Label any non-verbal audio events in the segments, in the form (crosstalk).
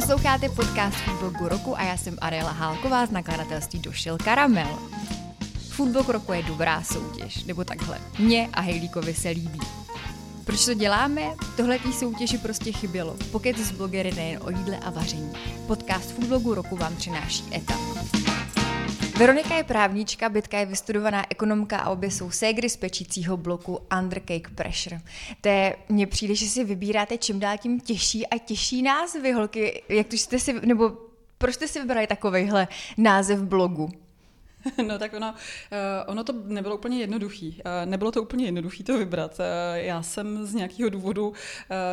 Posloucháte podcast Foodblogu roku a já jsem Ariela Hálková z nakladatelství Došel Karamel. Foodblog roku je dobrá soutěž, nebo takhle. Mně a Hejlíkovi se líbí. Proč to děláme? Tohle tý soutěži prostě chybělo. Pokud z blogery nejen o jídle a vaření. Podcast Foodblogu roku vám přináší ETA. Veronika je právnička, Bytka je vystudovaná ekonomka a obě jsou ségry z pečícího bloku Undercake Pressure. To je, mně přijde, že si vybíráte čím dál tím těžší a těžší názvy, holky. Jak to jste si, nebo proč jste si vybrali takovejhle název blogu? (laughs) No tak ono, eh, ono to nebylo úplně jednoduchý. Eh, nebylo to úplně jednoduchý to vybrat. Eh, já jsem z nějakého důvodu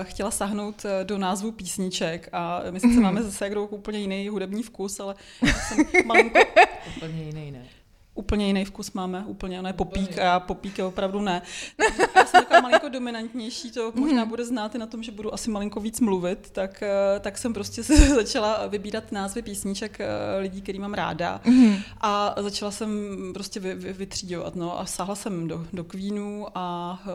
chtěla sahnout do názvu písniček a my sice máme zase úplně jiný hudební vkus, ale já (laughs) jsem malinko... úplně jiný, ne? Úplně jiný vkus máme, úplně, je popík a já popík je opravdu ne. (laughs) Já jsem taková malinko dominantnější, to možná bude znát i na tom, že budu asi malinko víc mluvit, tak, eh, tak jsem prostě se (laughs) začala vybírat názvy písniček eh, lidí, který mám ráda mhm. a začala jsem prostě vy, vy, vytřídovat, no a sáhla jsem do, do Queenu a eh,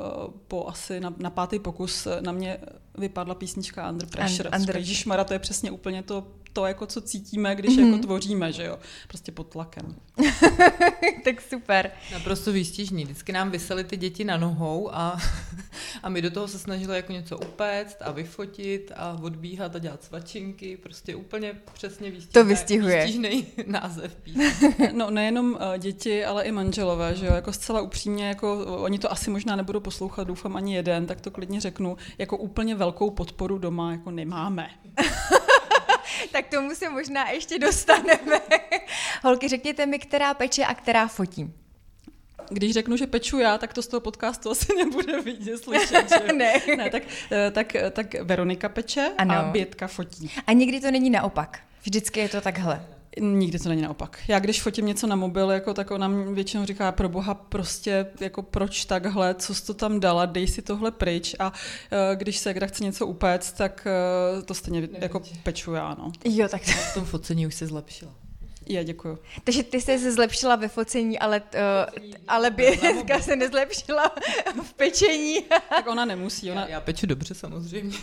po asi na, na pátý pokus na mě vypadla písnička Under Pressure. Under... Ježišmara, to je přesně úplně to to, jako co cítíme, když mm-hmm. jako tvoříme, že jo. Prostě pod tlakem. (laughs) tak super. Naprosto výstižný. Vždycky nám vysely ty děti na nohou a, (laughs) a my do toho se snažili jako něco upéct a vyfotit a odbíhat a dělat svačinky. Prostě úplně přesně výstižný. To vystihuje. Výstižný (laughs) název no nejenom uh, děti, ale i manželové, že jo. Jako zcela upřímně, jako oni to asi možná nebudou poslouchat, doufám ani jeden, tak to klidně řeknu. Jako úplně velkou podporu doma jako nemáme. Tak tomu se možná ještě dostaneme. (laughs) Holky, řekněte mi, která peče a která fotí. Když řeknu, že peču já, tak to z toho podcastu asi (laughs) nebude vidět, slyšet. Že? (laughs) ne. ne tak, eh, tak, tak Veronika peče ano. a Bětka fotí. A nikdy to není naopak. Vždycky je to takhle. Nikdy to není naopak. Já když fotím něco na mobil, jako, tak ona většinou říká, pro boha prostě, jako proč takhle, co jsi to tam dala, dej si tohle pryč a uh, když se kdo chce něco upéct, tak uh, to stejně jako peču já, no. Jo, tak v tom focení už se zlepšila. Já děkuju. Takže ty jsi se zlepšila ve focení, ale, uh, ale bětka se nezlepšila (laughs) v pečení. tak ona nemusí. Ona... Já, já peču dobře samozřejmě.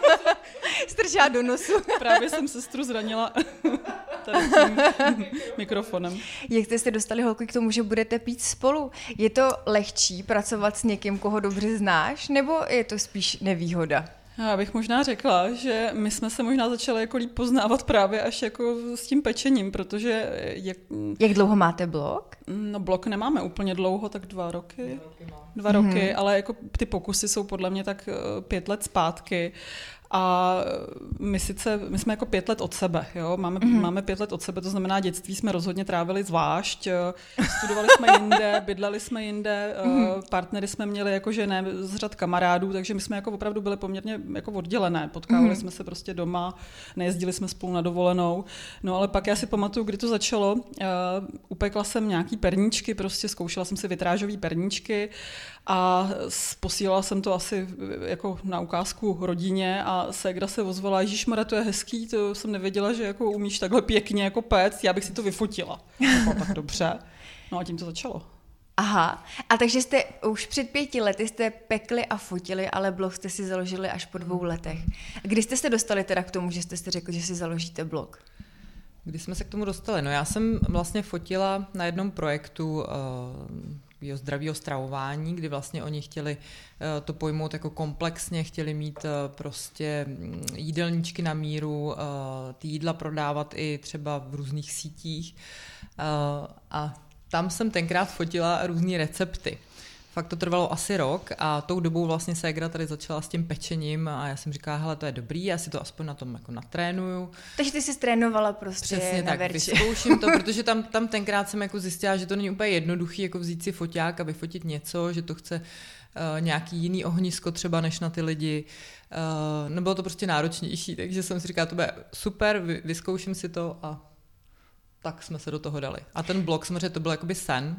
(laughs) Strčila do nosu. Právě jsem sestru zranila (laughs) tady tím mikrofonem. Jak jste se dostali holky k tomu, že budete pít spolu? Je to lehčí pracovat s někým, koho dobře znáš, nebo je to spíš nevýhoda? Já bych možná řekla, že my jsme se možná začali jako líp poznávat právě až jako s tím pečením, protože... Jak, jak dlouho máte blok? No blok nemáme úplně dlouho, tak dva roky. Dva roky, dva roky mm-hmm. ale jako ty pokusy jsou podle mě tak eh, pět let zpátky a my sice, my jsme jako pět let od sebe, jo? Máme, mm-hmm. máme pět let od sebe, to znamená dětství jsme rozhodně trávili zvlášť, studovali jsme jinde, (laughs) bydleli jsme jinde, mm-hmm. partnery jsme měli jakože ne z řad kamarádů, takže my jsme jako opravdu byli poměrně jako oddělené, potkávali mm-hmm. jsme se prostě doma, nejezdili jsme spolu na dovolenou, no ale pak já si pamatuju, kdy to začalo, uh, upekla jsem nějaký perníčky, prostě zkoušela jsem si vitrážové perníčky a posílala jsem to asi jako na ukázku rodině a Segra se ozvala, Ježíš Mara, to je hezký, to jsem nevěděla, že jako umíš takhle pěkně jako pec, já bych si to vyfotila. No, tak dobře. No a tím to začalo. Aha, a takže jste už před pěti lety jste pekli a fotili, ale blog jste si založili až po dvou letech. Kdy jste se dostali teda k tomu, že jste si řekli, že si založíte blog? Kdy jsme se k tomu dostali? No já jsem vlastně fotila na jednom projektu uh, takového zdravého stravování, kdy vlastně oni chtěli eh, to pojmout jako komplexně, chtěli mít eh, prostě mm, jídelníčky na míru, eh, ty jídla prodávat i třeba v různých sítích a tam jsem tenkrát fotila různé recepty. Fakt to trvalo asi rok a tou dobou vlastně Segra tady začala s tím pečením a já jsem říkala, hele, to je dobrý, já si to aspoň na tom jako natrénuju. Takže ty jsi trénovala prostě Přesně na tak, verči. vyzkouším to, (laughs) protože tam, tam tenkrát jsem jako zjistila, že to není úplně jednoduchý jako vzít si foťák a vyfotit něco, že to chce uh, nějaký jiný ohnisko třeba než na ty lidi. Uh, nebylo to prostě náročnější, takže jsem si říkala, to bude super, vy, vyzkouším si to a tak jsme se do toho dali. A ten blog samozřejmě to byl jakoby sen,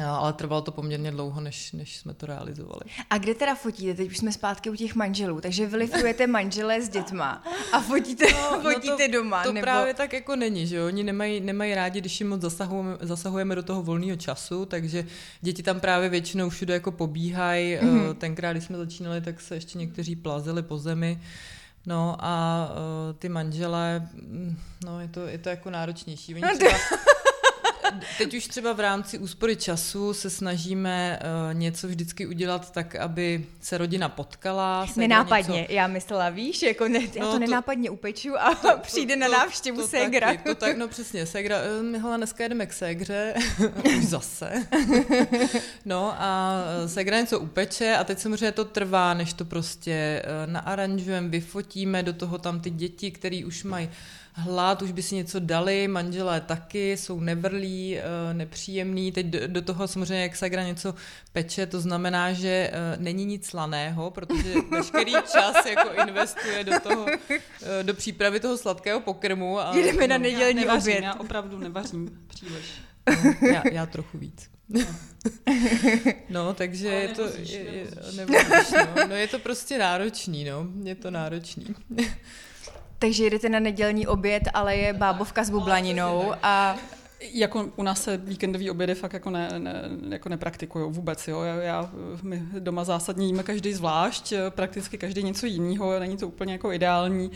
ale trvalo to poměrně dlouho, než, než jsme to realizovali. A kde teda fotíte? Teď už jsme zpátky u těch manželů, takže vylifujete manželé s dětma a fotíte, no, fotíte no to, doma. To nebo... právě tak jako není, že jo? Oni nemají, nemají rádi, když jim moc zasahujeme, zasahujeme do toho volného času, takže děti tam právě většinou všude jako pobíhají. Mm-hmm. Tenkrát, když jsme začínali, tak se ještě někteří plazili po zemi No a uh, ty manžele, mm, no je to, je to jako náročnější. Oni třeba, teď už třeba v rámci úspory času se snažíme uh, něco vždycky udělat tak, aby se rodina potkala. Nenápadně, něco... já myslela, víš, jako ne, já no, to, to nenápadně upeču a to, přijde to, na návštěvu to, to ségra. Taky, to tak, no (laughs) přesně, ségra, eh, my hele, dneska jedeme k ségře, (laughs) už zase. (laughs) no a eh, ségra něco upeče a teď samozřejmě to trvá, než to prostě naaranžujeme, vyfotíme, do toho tam ty děti, které už mají hlad, už by si něco dali, manželé taky, jsou nevrlí, eh, nepříjemný. Teď do toho samozřejmě, jak Sagra něco peče, to znamená, že eh, není nic slaného, protože (laughs) veškerý čas jako investuje do toho, eh, do přípravy toho sladkého pokrmu. A, Jdeme na nedělní já oběd. Já opravdu nevařím příliš. No, já, já trochu víc. No, no takže je to, je, je, nevaříš, no. no je to prostě náročný, no, je to náročný. Takže jedete na nedělní oběd, ale je bábovka s bublaninou a jako u nás se víkendový obědy fakt jako, ne, ne, jako nepraktikují vůbec. Jo. Já, já, my doma zásadně jíme každý zvlášť, prakticky každý něco jiného, není to úplně jako ideální,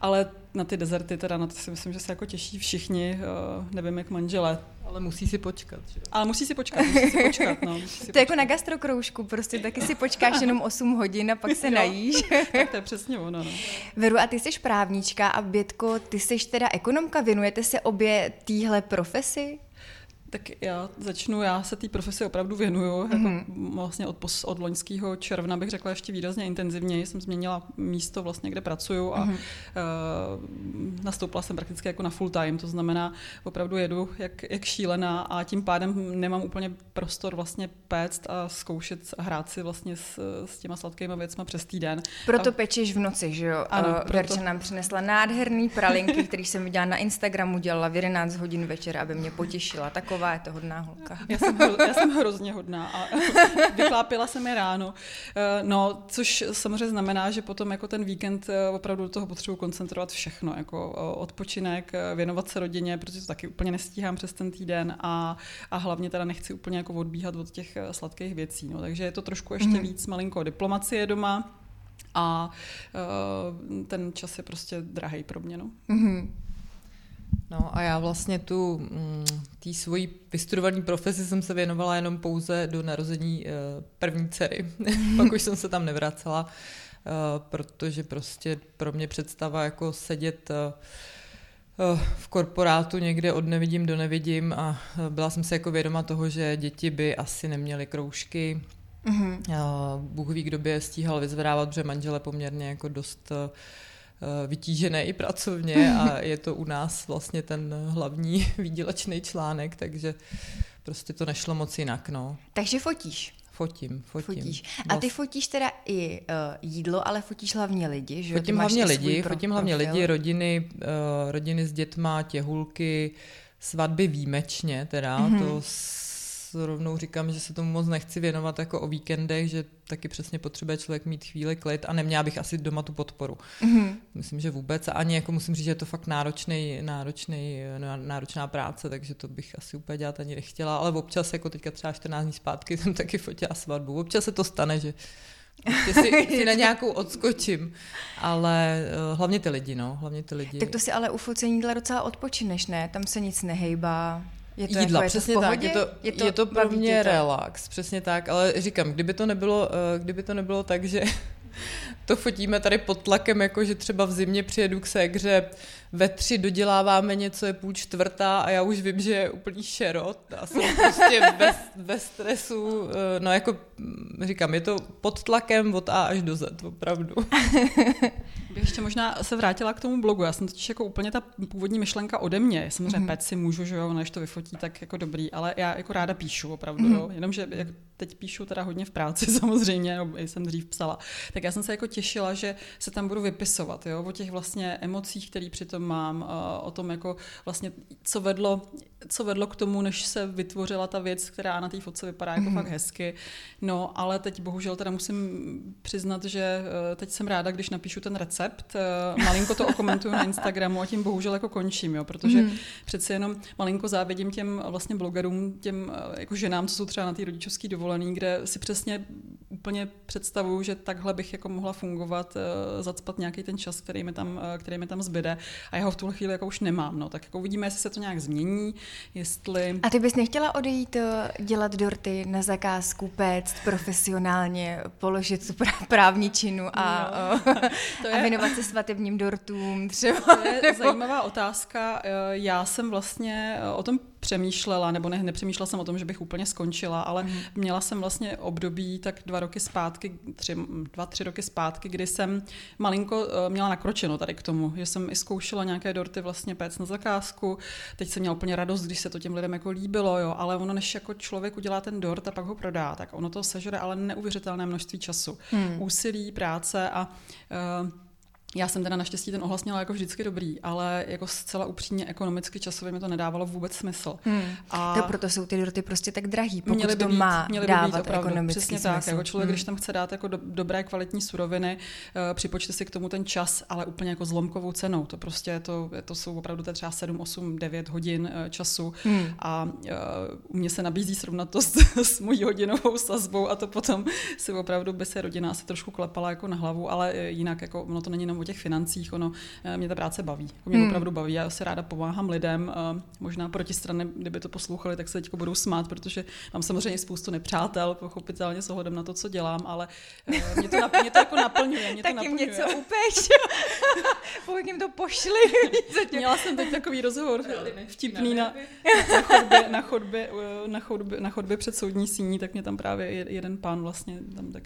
ale na ty dezerty teda, na to si myslím, že se jako těší všichni, uh, nevím jak manžele. Ale musí si počkat. Že? Ale musí si počkat, musí si počkat, no. (laughs) Musí si to počkat. je jako na gastrokroužku, prostě taky si počkáš jenom 8 hodin a pak se najíš. (laughs) tak to je přesně ono, no. Veru, a ty jsi právnička a Bětko, ty jsi teda ekonomka, věnujete se obě týhle profesi? Tak já začnu, já se té profesi opravdu věnuju, mm-hmm. jako mhm. vlastně od, od loňského června bych řekla ještě výrazně intenzivněji, jsem změnila místo vlastně, kde pracuju a mm-hmm. uh, nastoupila jsem prakticky jako na full time, to znamená opravdu jedu jak, jak šílená a tím pádem nemám úplně prostor vlastně péct a zkoušet a hrát si vlastně s, s těma sladkými věcmi přes týden. Proto a, pečeš v noci, že jo? Ano, uh, proto... Verča nám přinesla nádherný pralinky, který jsem viděla na Instagramu, dělala v 11 hodin večer, aby mě potěšila. Takové taková je to hodná holka. Já jsem, hro, já jsem hrozně hodná a (laughs) vyklápila jsem je ráno. Eh, no, což samozřejmě znamená, že potom jako ten víkend eh, opravdu do toho potřebuji koncentrovat všechno, jako eh, odpočinek, věnovat se rodině, protože to taky úplně nestíhám přes ten týden a, a hlavně teda nechci úplně jako odbíhat od těch sladkých věcí. No, takže je to trošku ještě mm. víc malinko diplomacie doma a uh, ten čas je prostě drahý pro mě. No. Mm-hmm. No a já vlastně tu mm, tý svojí vystudovaný profesi jsem se věnovala jenom pouze do narození uh, první dcery. (laughs) Pak už jsem se tam nevracela, uh, protože prostě pro mě představa jako sedět uh, v korporátu někde od nevidím do nevidím a byla jsem si jako vědoma toho, že děti by asi neměly kroužky. Mm-hmm. Bůh ví, kdo by je stíhal vyzvedávat, protože manžele poměrně jako dost Eh, vytížené i pracovně a (laughs) je to u nás vlastně ten hlavní (laughs) výdělečný článek, takže prostě to nešlo moc jinak. No. Takže fotíš? Fotím, fotím. Fotíš. A ty fotíš teda i uh, jídlo, ale fotíš hlavně lidi, že? Fotím hlavně lidi, fotím hlavně lidi, rodiny, uh, rodiny s dětma, těhulky, svatby výjimečně teda, mm-hmm. to rovnou říkám, že se tomu moc nechci věnovat jako o víkendech, že taky přesně potřebuje člověk mít chvíli klid a neměla bych asi doma tu podporu. Mm-hmm. Myslím, že vůbec a ani jako musím říct, že je to fakt náročný, náročný, náročná práce, takže to bych asi úplně dělat ani nechtěla, ale občas jako teďka třeba 14 dní zpátky (laughs) jsem taky fotila svatbu. Občas se to stane, že Prostě si, (laughs) si na nějakou odskočím, ale uh, hlavně ty lidi, no, hlavně ty lidi. Tak to si ale u focení docela odpočineš, ne? Tam se nic nehejbá. Je to jídla, jako, přesně je to tak. Je to, je to, je to pro mě to? relax, přesně tak. Ale říkám, kdyby to nebylo, eh, kdyby to nebylo tak, že (laughs) to fotíme tady pod tlakem, jako že třeba v zimě přijedu k ségře, ve tři doděláváme něco, je půl čtvrtá a já už vím, že je úplný šerot a jsem (laughs) prostě ve, ve stresu. Eh, no jako mm, říkám, je to pod tlakem od A až do Z, opravdu. (laughs) Bych ještě možná se vrátila k tomu blogu. Já jsem totiž jako úplně ta původní myšlenka ode mě. Samozřejmě mm-hmm. pec si můžu, že jo, než to vyfotí, tak jako dobrý, ale já jako ráda píšu opravdu, mm-hmm. jo. Jenomže jak teď píšu teda hodně v práci (laughs) samozřejmě, no, jsem dřív psala, tak já jsem se jako těšila, že se tam budu vypisovat, jo, o těch vlastně emocích, které přitom mám, o tom jako vlastně, co vedlo, co vedlo k tomu, než se vytvořila ta věc, která na té fotce vypadá jako mm-hmm. fakt hezky. No, ale teď bohužel teda musím přiznat, že e, teď jsem ráda, když napíšu ten recept, recept. Eh, malinko to okomentuju na Instagramu a tím bohužel jako končím, jo, protože mm. přeci jenom malinko závidím těm vlastně blogerům, těm eh, jako ženám, co jsou třeba na té rodičovské dovolené, kde si přesně úplně představuju, že takhle bych jako mohla fungovat, uh, zacpat nějaký ten čas, který mi tam, uh, který mi tam zbyde a já ho v tuhle chvíli jako už nemám. No. Tak jako uvidíme, jestli se to nějak změní, jestli... A ty bys nechtěla odejít dělat dorty na zakázku, péct profesionálně, položit tu právničinu a, no, (laughs) to je... a věnovat se svatebním dortům třeba? To je (laughs) nebo... zajímavá otázka. Já jsem vlastně o tom přemýšlela, nebo ne, nepřemýšlela jsem o tom, že bych úplně skončila, ale mm. měla jsem vlastně období tak dva roky zpátky, tři, dva, tři roky zpátky, kdy jsem malinko uh, měla nakročeno tady k tomu, že jsem i zkoušela nějaké dorty vlastně péct na zakázku. Teď jsem měla úplně radost, když se to těm lidem jako líbilo, jo, ale ono, než jako člověk udělá ten dort a pak ho prodá, tak ono to sežere ale neuvěřitelné množství času, mm. úsilí, práce a uh, já jsem teda naštěstí ten ohlas měla jako vždycky dobrý, ale jako zcela upřímně ekonomicky časově mi to nedávalo vůbec smysl. Hmm. A to proto jsou ty dorty prostě tak drahý, pokud měly by to být, má měly by dávat být opravdu, ekonomický Přesně smysl. tak, jako člověk, hmm. když tam chce dát jako do, dobré kvalitní suroviny, uh, připočte si k tomu ten čas, ale úplně jako zlomkovou cenou. To prostě to, to jsou opravdu třeba 7, 8, 9 hodin uh, času hmm. a uh, u mě se nabízí srovnat to s, (laughs) s mojí hodinovou sazbou a to potom si opravdu by se rodina asi trošku klepala jako na hlavu, ale jinak jako ono to není jenom o těch financích, ono eh, mě ta práce baví. Mě hmm. opravdu baví. Já se ráda pomáhám lidem. Možná proti strany, kdyby to poslouchali, tak se teď budou smát, protože mám samozřejmě spoustu nepřátel, pochopitelně s ohledem na to, co dělám, ale eh, mě to, nap, mě to jako naplňuje. Mě tak to jim něco upeč. (laughs) Pokud jim to pošli. (laughs) Měla jsem teď takový rozhovor vtipný na, na, chodbě, na, chodbě, eh, na, chodbě, na chodbě před soudní síní, tak mě tam právě jeden pán vlastně tam tak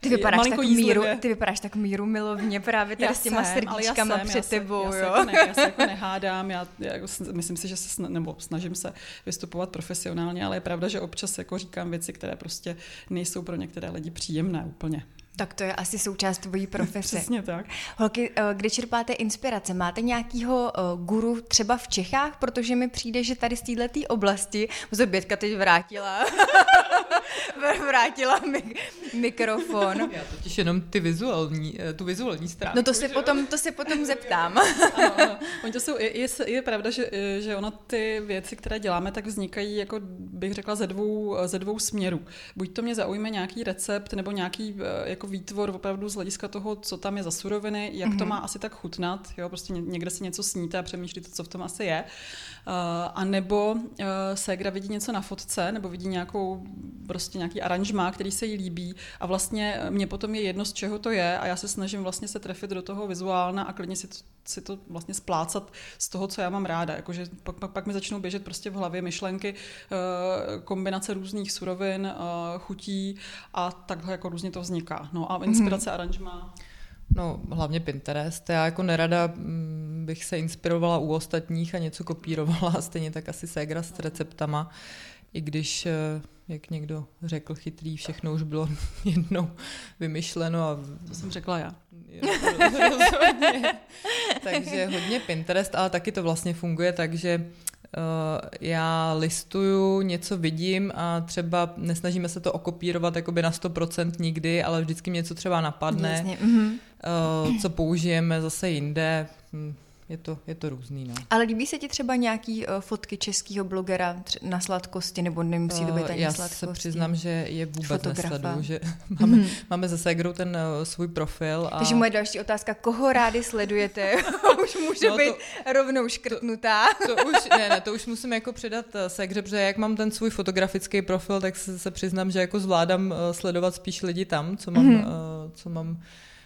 ty vypadáš tak míru, ty vypadáš tak míru milovně právě tady s těma srdíčkama já před tebou, já se, jo? Já se, jako ne, já se jako (laughs) nehádám, já, já jako, myslím si, že se, sna, nebo snažím se vystupovat profesionálně, ale je pravda, že občas jako říkám věci, které prostě nejsou pro některé lidi příjemné úplně. Tak to je asi součást tvojí (laughs) profese. Přesně tak. Holky, eh, kde čerpáte inspirace? Máte nějakýho eh, guru třeba v Čechách? Protože mi přijde, že tady z této oblasti, se Bětka teď vrátila, (laughs) vrátila mik- mikrofon. Já totiž jenom ty vizuální, eh, tu vizuální stránku. No to se, potom, to se potom zeptám. (laughs) ano, ano. Oni to jsou, je, je, je pravda, že, že ono ty věci, které děláme, tak vznikají, jako bych řekla, ze dvou, ze dvou směrů. Buď to mě zaujme nějaký recept nebo nějaký jako výtvor opravdu z hlediska toho, co tam je za suroviny, jak mm-hmm. to mhm. má asi tak chutnat, jo, prostě někde si něco sníte a přemýšlíte, co v tom asi je. Uh, a nebo uh, ségra vidí něco na fotce, nebo vidí nějakou, prostě nějaký aranžmá, který se jí líbí a vlastně mě potom je jedno, z čeho to je a já se snažím vlastně se trefit do toho vizuálna a klidně si to, si to vlastně splácat z toho, co já mám ráda. Jakože pak, pak, pak mi začnou běžet prostě v hlavě myšlenky, kombinace různých surovin, chutí a takhle jako různě to vzniká. No a inspirace mm-hmm. aranžma. No, hlavně Pinterest. Já jako nerada mm, bych se inspirovala u ostatních a něco kopírovala, (laughs) stejně tak asi Segra s receptama. I když, eh, jak někdo řekl chytrý, všechno už bylo (laughs) jednou vymyšleno. A... To jsem řekla já. takže hodně Pinterest, ale taky to vlastně funguje tak, že Uh, já listuju, něco vidím a třeba nesnažíme se to okopírovat jakoby na 100% nikdy, ale vždycky mě něco třeba napadne, Jasně. Uh, co použijeme zase jinde. Je to, je to různý. No. Ale líbí se ti třeba nějaký uh, fotky českého blogera na sladkosti, nebo nemusí to být ani Já sladkosti? Já se přiznám, že je vůbec Fotografa. nesleduju, že (laughs) máme, mm. máme za Segrou ten uh, svůj profil. A... Takže moje další otázka, koho rádi sledujete? (laughs) (laughs) už může no, být to, rovnou škrtnutá. to, to, už, ne, ne, to už musím jako předat Segře, protože jak mám ten svůj fotografický profil, tak se, se přiznám, že jako zvládám uh, sledovat spíš lidi tam, co mám, mm. uh, co mám Eh,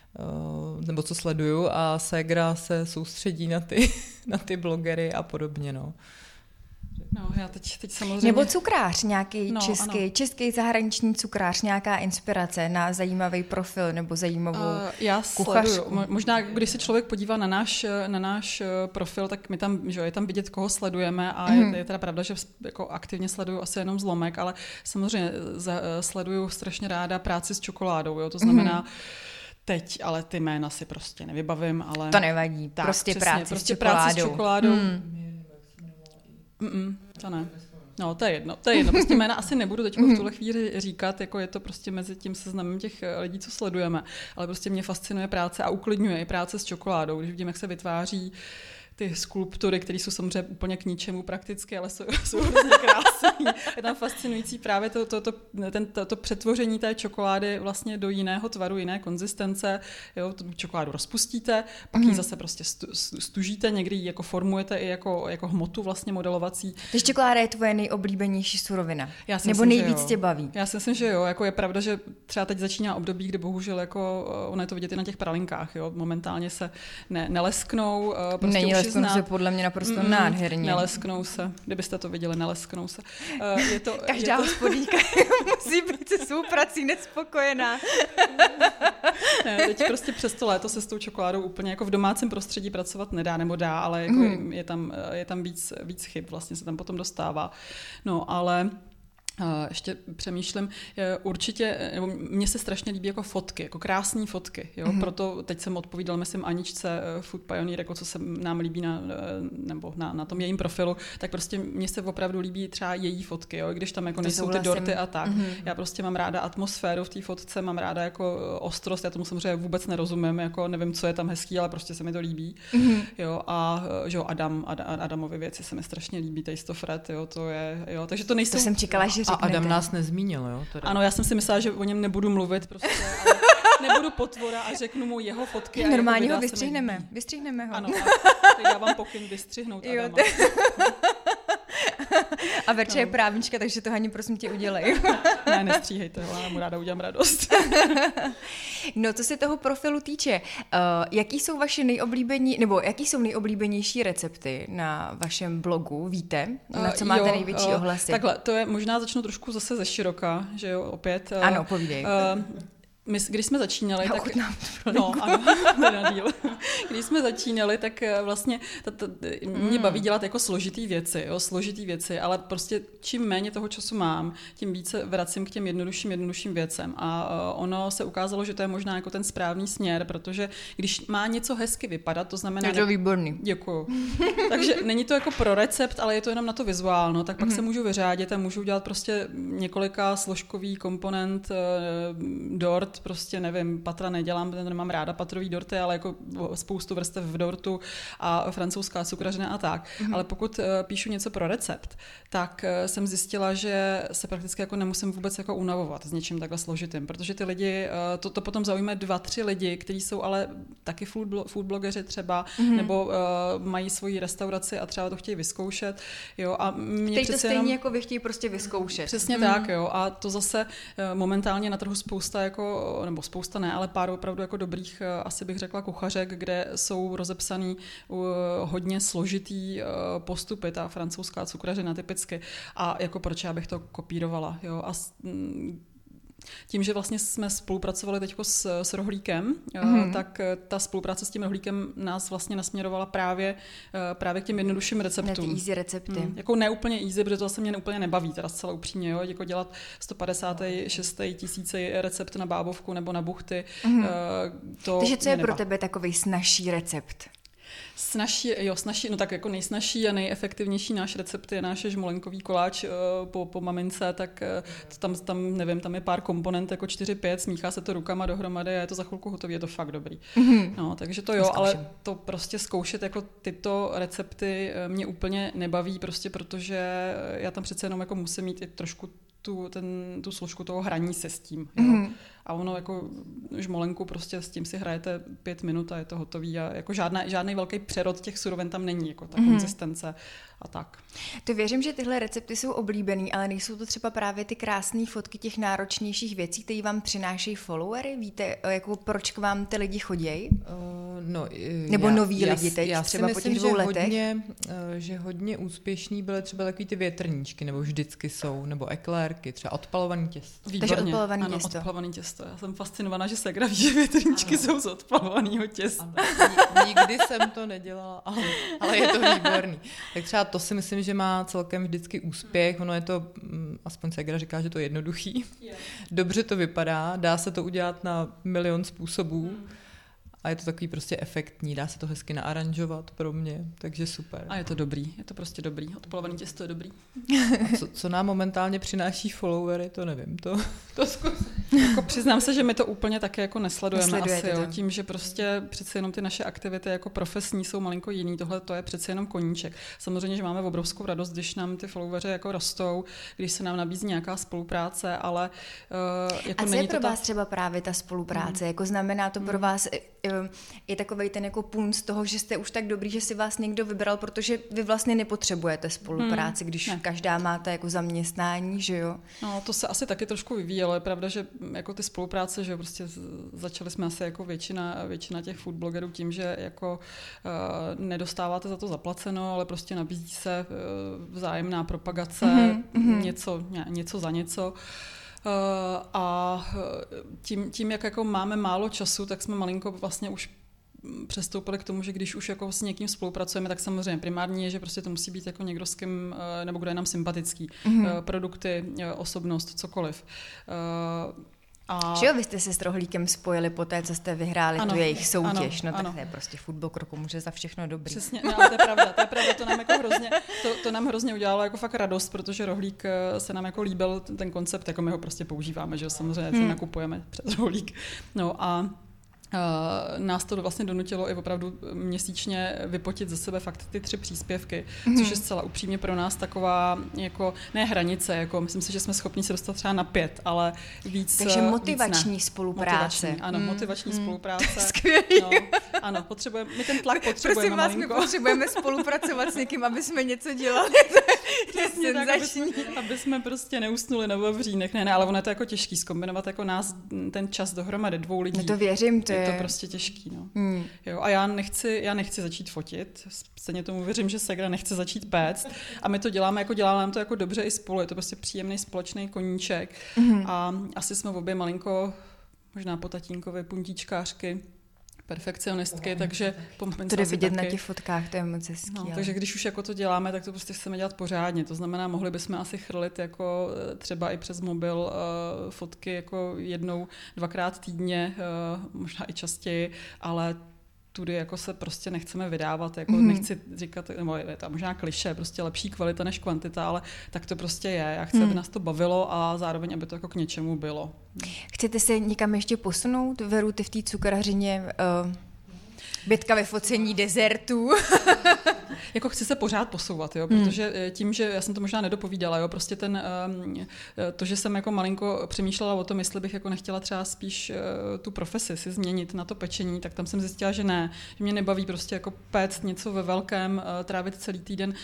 nebo co sleduju a Segra se soustředí na ty, (laughs) na ty blogery a podobně, no. No, já teď, teď samozřejmě... Nebo cukrář nějaký no, český, ano. český zahraniční cukrář, nějaká inspirace na zajímavý profil nebo zajímavou uh, Já kuchařku. sleduju. Možná, když se člověk podívá na náš, na náš eh, profil, tak my tam, že je tam vidět, koho sledujeme a mm. je, mhm. je teda pravda, že jako aktivně sleduju asi jenom zlomek, ale samozřejmě za, sleduju strašně ráda práci s čokoládou, jo, to znamená mm teď, ale ty jména si prostě nevybavím, ale... To nevadí, tak, prostě přesně, práci prostě s čokoládou. práci s čokoládou. Hmm. Mm-mm, to ne. No, to je jedno. To je jedno. Prostě jména asi nebudu teď v tuhle (laughs) chvíli říkat, jako je to prostě mezi tím seznamem těch eh, lidí, co sledujeme. Ale prostě mě fascinuje práce a uklidňuje i práce s čokoládou, když vidím, jak se vytváří ty skulptury, které jsou samozřejmě úplně k ničemu prakticky, ale jsou, (laughs) jsou hrozně krásné. Je tam fascinující právě to, to, to, ten, to, to přetvoření té čokolády vlastně do jiného tvaru, jiné konzistence. Jo, tu čokoládu rozpustíte, pak mm. ji mhm. zase prostě stu, stužíte, někdy ji jako formujete i jako, jako hmotu vlastně modelovací. Takže čokoláda je tvoje nejoblíbenější surovina? Já si Nebo myslím, nejvíc tě baví? Já si myslím, že jo. Jako je pravda, že třeba teď začíná období, kdy bohužel jako, eh, ono je to vidět i na těch pralinkách, jo. Momentálně se ne, nelesknou, eh, prostě Není nelesknou se podle mě naprosto mm, nádherně. Nelesknou se, kdybyste to viděli, nelesknou se. Uh, je to, (laughs) Každá je to... hospodíka (laughs) musí být se svou prací nespokojená. (laughs) ne, teď prostě přes to léto se s tou čokoládou úplně jako v domácím prostředí pracovat nedá, nebo dá, ale jako mm. je, tam, je tam víc, víc chyb, vlastně se tam potom dostává. No, ale ještě přemýšlím, určitě, nebo mně se strašně líbí jako fotky, jako krásné fotky, jo? Mm-hmm. proto teď jsem odpovídal, myslím, Aničce eh, Food Pioneer, jako co se nám líbí na, eh, nebo na, na tom jejím profilu, tak prostě mně se opravdu líbí třeba její fotky, jo? když tam jako to nejsou ty dorty a tak. Mm-hmm. Já prostě mám ráda atmosféru v té fotce, mám ráda jako eh, ostrost, já tomu samozřejmě vůbec nerozumím, jako nevím, co je tam hezký, ale prostě se mi to líbí. Mm-hmm. Jo? A že jo, Adam, Ad, Adamovy věci se mi strašně líbí, Taste of Red, jo? to je, jo, takže to nejsou... To jsem čekala, že řeknete. A Adam nás nezmínil, jo? Teda. Ano, já jsem si myslela, že o něm nebudu mluvit, prostě, ale nebudu potvora a řeknu mu jeho fotky. Normálně ho vystřihneme, vystřihneme ho. Ano, a já vám pokyn vystřihnout jo, Adama. A Verče no. je právnička, takže to ani prosím tě udělej. (laughs) ne, nestříhejte ho, já mu ráda udělám radost. (laughs) no, co se toho profilu týče, uh, jaký jsou vaše nejoblíbení, nebo jaký jsou nejoblíbenější recepty na vašem blogu, víte? Na co máte uh, jo, největší uh, ohlasy? Takhle, to je, možná začnu trošku zase ze široka, že jo, opět. Uh, ano, povídej. Uh, my, když jsme začínali, Já tak... no, ano, (laughs) na díl. Když jsme začínali, tak eh, vlastně ta, ta, mě baví dělat jako složitý věci, jo, složitý věci, ale prostě čím méně toho času mám, tím více vracím k těm jednodušším, jednodušším věcem. A uh, ono se ukázalo, že to je možná jako ten správný směr, protože když má něco hezky vypadat, to znamená... Je to výborný. Děkuju. (laughs) Takže není to jako pro recept, ale je to jenom na to vizuálno, tak pak mm-hmm. se můžu vyřádit a můžu udělat prostě několika složkový komponent uh, dort, dort, prostě nevím, patra nedělám, nemám ráda patrový dorty, ale jako spoustu vrstev v dortu a francouzská cukrařina a tak. Mm-hmm. Ale pokud uh, píšu něco pro recept, tak uh, jsem zjistila, že se prakticky jako nemusím vůbec jako unavovat s něčím takhle složitým, protože ty lidi, uh, to, to potom zaujme dva, tři lidi, kteří jsou ale taky food, blo- food blogeři třeba, mm-hmm. nebo uh, mají svoji restauraci a třeba to chtějí vyzkoušet. Jo, a mě Teď to stejně jenom... jako vy chtějí prostě vyzkoušet. Přesně mm-hmm. tak, jo. A to zase momentálně na trhu spousta jako nebo spousta ne, ale pár opravdu jako dobrých, eh, asi bych řekla, kuchařek, kde jsou rozepsaný uh, hodně složitý uh, postupy, ta francouzská cukrařina typicky. A jako proč já bych to kopírovala, jo. A tím, že vlastně jsme spolupracovali teď s, s Rohlíkem, mm-hmm. tak eh, ta spolupráce s tím Rohlíkem nás vlastně nasměrovala právě, eh, právě k těm jednodušším receptům. Na ty easy recepty. Mm, jako neúplně easy, protože to zase mě úplně nebaví, teda zcela upřímně, jo? jako dělat 156 tisíce recept na bábovku nebo na buchty. Mm-hmm. To Takže co je pro tebe takový snažší recept? Snažší, jo, snažší, no tak jako nejsnažší a nejefektivnější náš recept je náš žmolenkový koláč uh, po, po mamince, tak uh, tam, tam, nevím, tam je pár komponent, jako 4-5, smíchá se to rukama dohromady a je to za chvilku hotové, je to fakt dobrý. Mm-hmm. No, takže to jo, ale to prostě zkoušet jako tyto recepty eh, mě úplně nebaví, prostě protože já tam přece jenom jako musím mít i trošku tu, ten, tu složku toho hraní se s tím. Jo. Mm-hmm. A ono jako žmolenku prostě s tím si hrajete pět minut a je to hotový a jako žádná, žádný velký přerod těch surovin tam není, jako ta mm-hmm. konzistence a tak. To věřím, že tyhle recepty jsou oblíbený, ale nejsou to třeba právě ty krásné fotky těch náročnějších věcí, které vám přinášejí followery? Víte, jako proč k vám ty lidi chodí? Uh, no, Nebo já, noví já, lidi teď, já třeba myslím, po těch dvou že letech? Hodně, uh, že hodně úspěšní byly třeba takový ty větrníčky, nebo vždycky jsou, nebo eklérky, třeba odpalovaný těsto. Výborně. Takže odpalovaný ano, těsto. odpalovaný těsto. Já jsem fascinovaná, že se ví, že větrníčky ano. jsou z odpalovaného těsta. Ano. Nikdy jsem to nedělala, ale, ale je to výborný. Tak třeba to si myslím, že má celkem vždycky úspěch. Ono je to, mm, aspoň Segra říká, že to je jednoduchý. Dobře to vypadá, dá se to udělat na milion způsobů. A je to takový prostě efektní, dá se to hezky naaranžovat pro mě, takže super. A je to dobrý, je to prostě dobrý, odpolovaný těsto je dobrý. A co, co nám momentálně přináší followery, to nevím, to, to zkusím. Jako přiznám se, že my to úplně také jako nesledujeme Nesledujete asi, jo, tím, že prostě přece jenom ty naše aktivity jako profesní jsou malinko jiný, tohle to je přece jenom koníček. Samozřejmě, že máme obrovskou radost, když nám ty followeri jako rostou, když se nám nabízí nějaká spolupráce, ale uh, jako A co není je pro to vás třeba právě ta spolupráce? Jako znamená to pro vás i, i- i takovej ten jako punc toho, že jste už tak dobrý, že si vás někdo vybral, protože vy vlastně nepotřebujete spolupráci, když ne. každá máte jako zaměstnání, že jo? No, to se asi taky trošku vyvíjelo. Je pravda, že mm, jako ty spolupráce, že prostě z- začali jsme asi jako většina, většina těch food blogerů tím, že jako uh, nedostáváte za to zaplaceno, ale prostě nabízí se uh, vzájemná propagace, mm-hmm. něco, ně, něco za něco. Uh, a eh, tím, tím, jak jako máme málo času, tak jsme malinko vlastně už přestoupili k tomu, že když už jako s někým spolupracujeme, tak samozřejmě primární je, že prostě to musí být jako někdo s kým, eh, nebo kdo je nám sympatický. Mm-hmm. Produkty, eh, osobnost, cokoliv. A Že jo, vy jste se s Rohlíkem spojili po té, co jste vyhráli Ano, tu jejich soutěž. ano, no tak ano. to je prostě fotbal kroku, může za všechno dobrý. Přesně, no, to je pravda, to je pravda, to nám jako hrozně, to, to nám hrozně udělalo jako fakt radost, protože rohlík eh, se nám jako líbil ten, ten koncept, jako my ho prostě používáme, že jo, samozřejmě hmm. nakupujeme přes rohlík. No a nás to vlastně donutilo i opravdu měsíčně vypotit ze sebe fakt ty tři příspěvky, mm-hmm. což je zcela upřímně pro nás taková jako, ne hranice, jako myslím si, že jsme schopni se dostat třeba na pět, ale víc Takže eh, motivační víc ne. spolupráce. Motivační, ano, Mm, motivační mm. spolupráce. (laughs) Skvělý. No, ano, potřebujeme, my ten tlak (laughs) potřebujeme Prosím vás, my malinko. potřebujeme spolupracovat s někým, aby jsme něco dělali. (laughs) Přesně tak, aby jsme, aby jsme prostě neusnuli na vavřínech. Ne, ne, ale ono je to jako těžký zkombinovat jako nás ten čas dohromady dvou lidí. No to věřím, to je je... to prostě těžký, no. Hmm. Jo, a já nechci, já nechci začít fotit, stejně tomu věřím, že Segra nechce začít péct a my to děláme, jako děláme nám to jako dobře i spolu, je to prostě příjemný společný koníček Mhm. a asi jsme obě malinko, možná po tatínkovi, puntíčkářky, perfekcionistky, takže po mamince To jde asi vidět na taky. těch fotkách, to je moc hezký. No, ale- takže když už jako to děláme, tak to prostě chceme dělat pořádně. To znamená, mohli bychom asi chrlit jako eh, třeba i přes mobil uh, fotky jako jednou, dvakrát týdně, uh, možná i častěji, ale tudy jako se prostě nechceme vydávat, jako Mhm. mm-hmm. nechci říkat, nebo je to možná kliše, prostě lepší kvalita než kvantita, ale tak to prostě je. Já chci, Mhm. aby nás to bavilo a zároveň, aby to jako k něčemu bylo. Chcete se někam ještě posunout? Veru, ty v té cukrařině uh, bytka ve focení dezertů. (laughs) Jako chci se pořád posouvat, jo, Hmm. protože eh, tím, že já jsem to možná nedopovídala, jo, prostě ten, um, to, že jsem jako malinko přemýšlela o tom, jestli bych jako nechtěla třeba spíš uh, tu profesi si změnit na to pečení, tak tam jsem zjistila, že ne, že mě nebaví prostě jako péct něco ve velkém, trávit celý týden,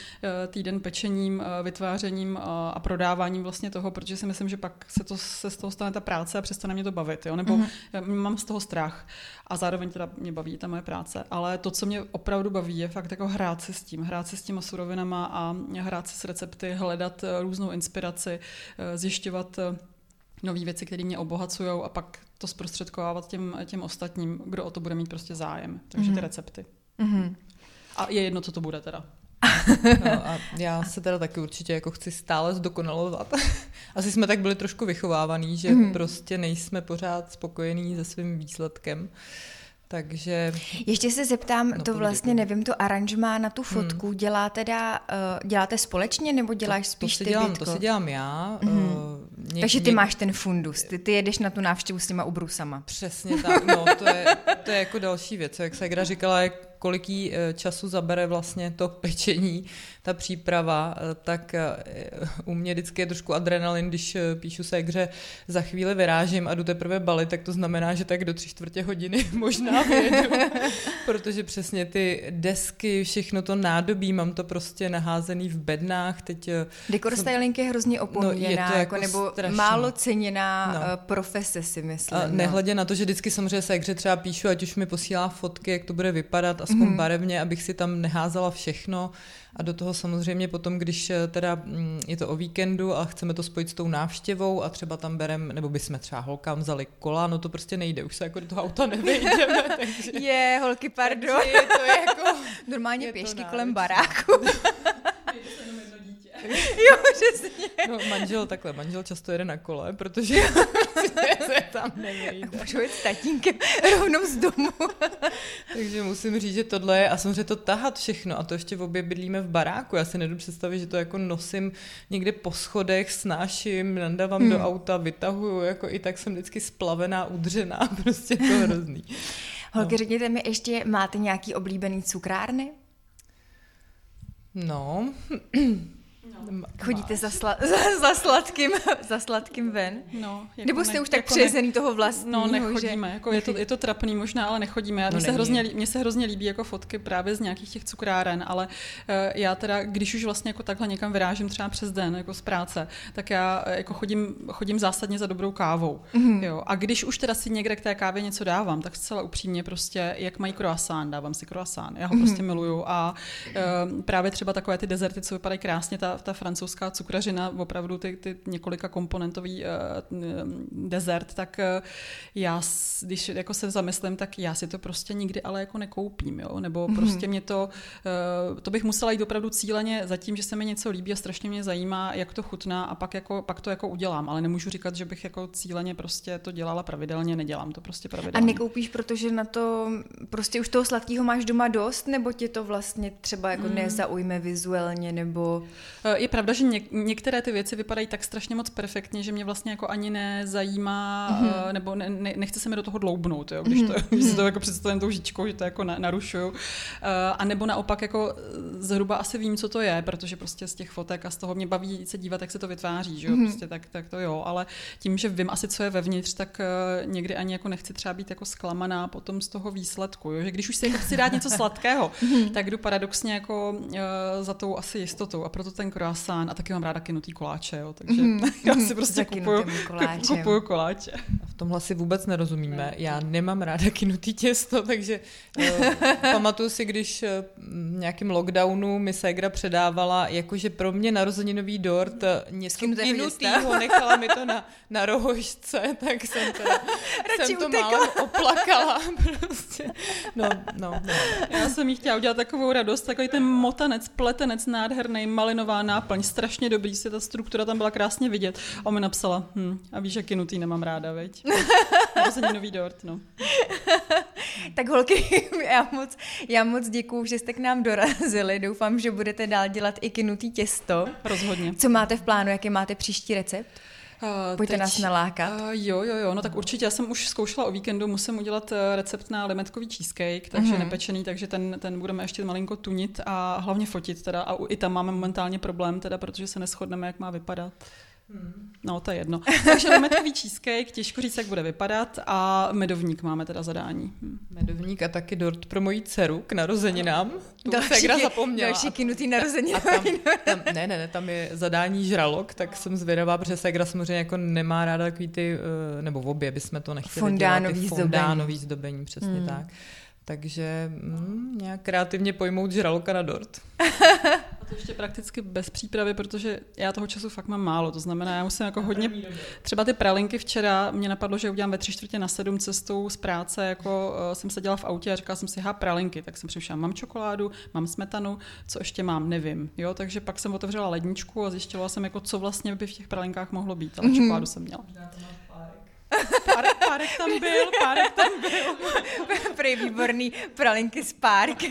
týden pečením, vytvářením a prodáváním vlastně toho, protože si myslím, že pak se, to, se z toho stane ta práce a přestane mě to bavit, jo, nebo Mhm. já mám z toho strach a zároveň teda mě baví ta moje práce, ale to, co mě opravdu baví, je fakt jako hrát si s tím, hrát si s těma surovinama a hrát si s recepty, hledat eh, různou inspiraci, eh, zjišťovat nové věci, které mě obohacují a pak to zprostředkovávat těm, těm ostatním, kdo o to bude mít prostě zájem. Takže ty Mhm. recepty. Mhm. A je jedno, co to bude teda. (laughs) No a já se teda taky určitě jako chci stále zdokonalovat. (laughs) Asi jsme tak byli trošku vychovávaný, že Mhm. prostě nejsme pořád spokojení se svým výsledkem. Takže Ještě se zeptám, No, to vlastně povídej. nevím, to aranžmá na tu fotku, hmm. dělá teda, uh, děláte společně nebo děláš to, spíš to si ty dělám, to si dělám já. Mhm. Uh, něk, Takže ty něk- máš ten fundus, ty, ty jedeš na tu návštěvu s těma ubrusama. Přesně tak, no, to je, to je jako další věc. Jak Segra říkala, jak kolik jí eh, času zabere vlastně to (laughs) pečení, ta příprava, eh, tak eh, u mě vždycky je trošku adrenalin, když píšu Segře, za chvíli vyrážím a jdu teprve balit, tak to znamená, že tak do tři čtvrtě hodiny (laughs) možná vyjedu, (laughs) protože přesně ty desky, všechno to nádobí, mám to prostě naházený v bednách, teď Dekor jsem- styling je hrozně opomíjená, No, je jako, jako nebo strašný. málo ceněná No. no. profese si myslím. A no. nehledě na to, že vždycky samozřejmě se hře třeba píšu, ať už mi posílá fotky, jak to bude vypadat, aspoň Mhm. mm. barevně, abych si tam neházela všechno. A do toho samozřejmě potom, když eh, teda mm, je to o víkendu a chceme to spojit s tou návštěvou a třeba tam berem, nebo bychom třeba holkám vzali kola, no to prostě nejde, už se jako do toho auta (laughs) nevejdeme, takže... Je, holky, pardon. takže je to jako... (laughs) Normálně je pěšky kolem baráku. (laughs) (laughs) jo, přesně. No, manžel takhle, manžel často jede na kole, protože se (laughs) tam nevejde. Můžu jít s tatínkem rovnou z domu. (laughs) Takže musím říct, že tohle je, a samozřejmě to tahat všechno, a to ještě v obě bydlíme v baráku. Já si nedu představit, že to jako nosím někde po schodech, snáším, nandávám hmm. do auta, vytahuju, jako i tak jsem vždycky splavená, udřená, prostě to hrozný. Holky, no. řekněte mi ještě, máte nějaký oblíbený cukrárny? No, No. (clears throat) Chodíte za, sla, (laughs) za, za, sladkým, za sladkým ven? No, jako Nebo jste ne, už tak jako přejezený ne, toho vlastního? No, nechodíme. Že... Jako je, to, je to trapný možná, ale nechodíme. No, mně, se hrozně, mně se hrozně líbí jako fotky právě z nějakých těch cukráren, ale uh, já teda, když už vlastně jako takhle někam vyrážím třeba přes den, jako z práce, tak já uh, jako chodím, chodím zásadně za dobrou kávou. Mm-hmm. Jo. A když už teda si někde k té kávě něco dávám, tak zcela upřímně prostě, jak mají croissant, dávám si croissant. Já ho mm-hmm. prostě miluju a uh, právě třeba takové ty dezerty, co vypadají krásně, ta, ta francouzská cukrařina, opravdu ty, ty několika komponentový uh, dezert, tak uh, já, když jako se zamyslím, tak já si to prostě nikdy ale jako nekoupím, jo? nebo mm-hmm. prostě mě to, uh, to bych musela jít opravdu cíleně za tím, že se mi něco líbí a strašně mě zajímá, jak to chutná a pak, jako, pak to jako udělám, ale nemůžu říkat, že bych jako cíleně prostě to dělala pravidelně, nedělám to prostě pravidelně. A nekoupíš, protože na to prostě už toho sladkého máš doma dost, nebo tě to vlastně třeba jako mm. nezaujme vizuálně, nebo... Je pravda, že něk- některé ty věci vypadají tak strašně moc perfektně, že mě vlastně jako ani nezajímá, mm-hmm. nebo ne, ne, nechce se mi do toho dloubnout, jo, když, to, mm-hmm. když si to jako představím tou žičkou, že to jako na, narušuju. Uh, a nebo naopak jako zhruba asi vím, co to je, protože prostě z těch fotek a z toho mě baví se dívat, jak se to vytváří, že jo, mm-hmm. prostě tak, tak to jo, ale tím, že vím asi, co je vevnitř, tak uh, někdy ani jako nechci třeba být jako zklamaná potom z toho výsledku, jo, že když už si jako chci dát něco sladkého, mm-hmm. tak jdu paradoxně jako uh, za tou asi jistotou a proto ten croissant a taky mám ráda kinutý koláče, jo, takže mm-hmm. (laughs) já si prostě kupuju, kupuju koláče. V tomhle si vůbec nerozumíme. Já nemám ráda kinutý těsto, takže uh, (laughs) pamatuju si, když uh, nějakým lockdownu mi Segra předávala, jakože pro mě narozeninový dort eh, něco kinutýho, (laughs) nechala mi to na, na rohožce, tak jsem, teda, jsem to málo oplakala. Prostě. No, no, no. Já jsem jí chtěla udělat takovou radost, takový ten motanec, pletenec nádherný, malinová náplň, strašně dobrý, si ta struktura tam byla krásně vidět. A on mi napsala, hm, a víš, jak kinutý nemám ráda, veď? (laughs) nový dort, no. tak holky, (laughs) já moc, já moc děkuju, že jste k nám dorazili. Doufám, že budete dál dělat i kinutý těsto. Rozhodně. Co máte v plánu, jaký máte příští recept? Uh, Pojďte teď, nás nalákat. Uh, jo, jo, jo, no tak určitě. Já jsem už zkoušela o víkendu, musím udělat eh, recept na limetkový cheesecake, takže mm-hmm. nepečený, takže ten, ten budeme ještě malinko tunit a hlavně fotit teda. A i tam máme momentálně problém teda, protože se neschodneme, jak má vypadat. Hmm. No, to je jedno. Takže limetkový cheesecake, těžko říct, jak bude vypadat a medovník máme teda zadání. Hmm. Medovník a taky dort pro moji dceru k narozeninám. Tu další, Segra zapomněla. Další kinutý narozeniny. Tam, tam, ne, ne, ne, tam je zadání žralok, tak jsem zvědavá, protože Segra samozřejmě jako nemá ráda takový ty, eh, nebo v obě bychom to nechtěli fondánový dělat, ty fondánový zdobení, přesně hmm. tak. Takže mm, nějak kreativně pojmout žraloka na dort. A to ještě prakticky bez přípravy, protože já toho času fakt mám málo. To znamená, já musím jako hodně... Třeba ty pralinky včera mě napadlo, že udělám ve tři čtvrtě na sedm cestou z práce, jako uh, jsem seděla v autě a říkala jsem si, ha, pralinky, tak jsem přišla, mám čokoládu, mám smetanu, co ještě mám, nevím. Jo, takže pak jsem otevřela ledničku a zjišťovala jsem, jako, co vlastně by v těch pralinkách mohlo být, ale mm-hmm. čokoládu jsem měla. Párek, párek tam byl, párek tam byl. (laughs) Prej výborný pralinky s párkem.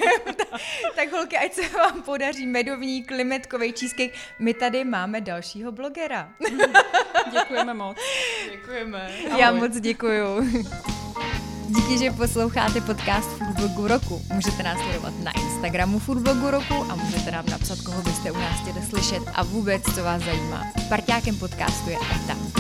(laughs) tak holky, ať se vám podaří medovní klimetkový cheesecake. My tady máme dalšího blogera. (laughs) Děkujeme moc. Děkujeme. Ahoj. Já moc děkuju. Díky, že posloucháte podcast Foodblogu roku. Můžete nás sledovat na Instagramu Foodblogu roku a můžete nám napsat, koho byste u nás chtěli slyšet a vůbec, co vás zajímá. Parťákem podcastu je Eta.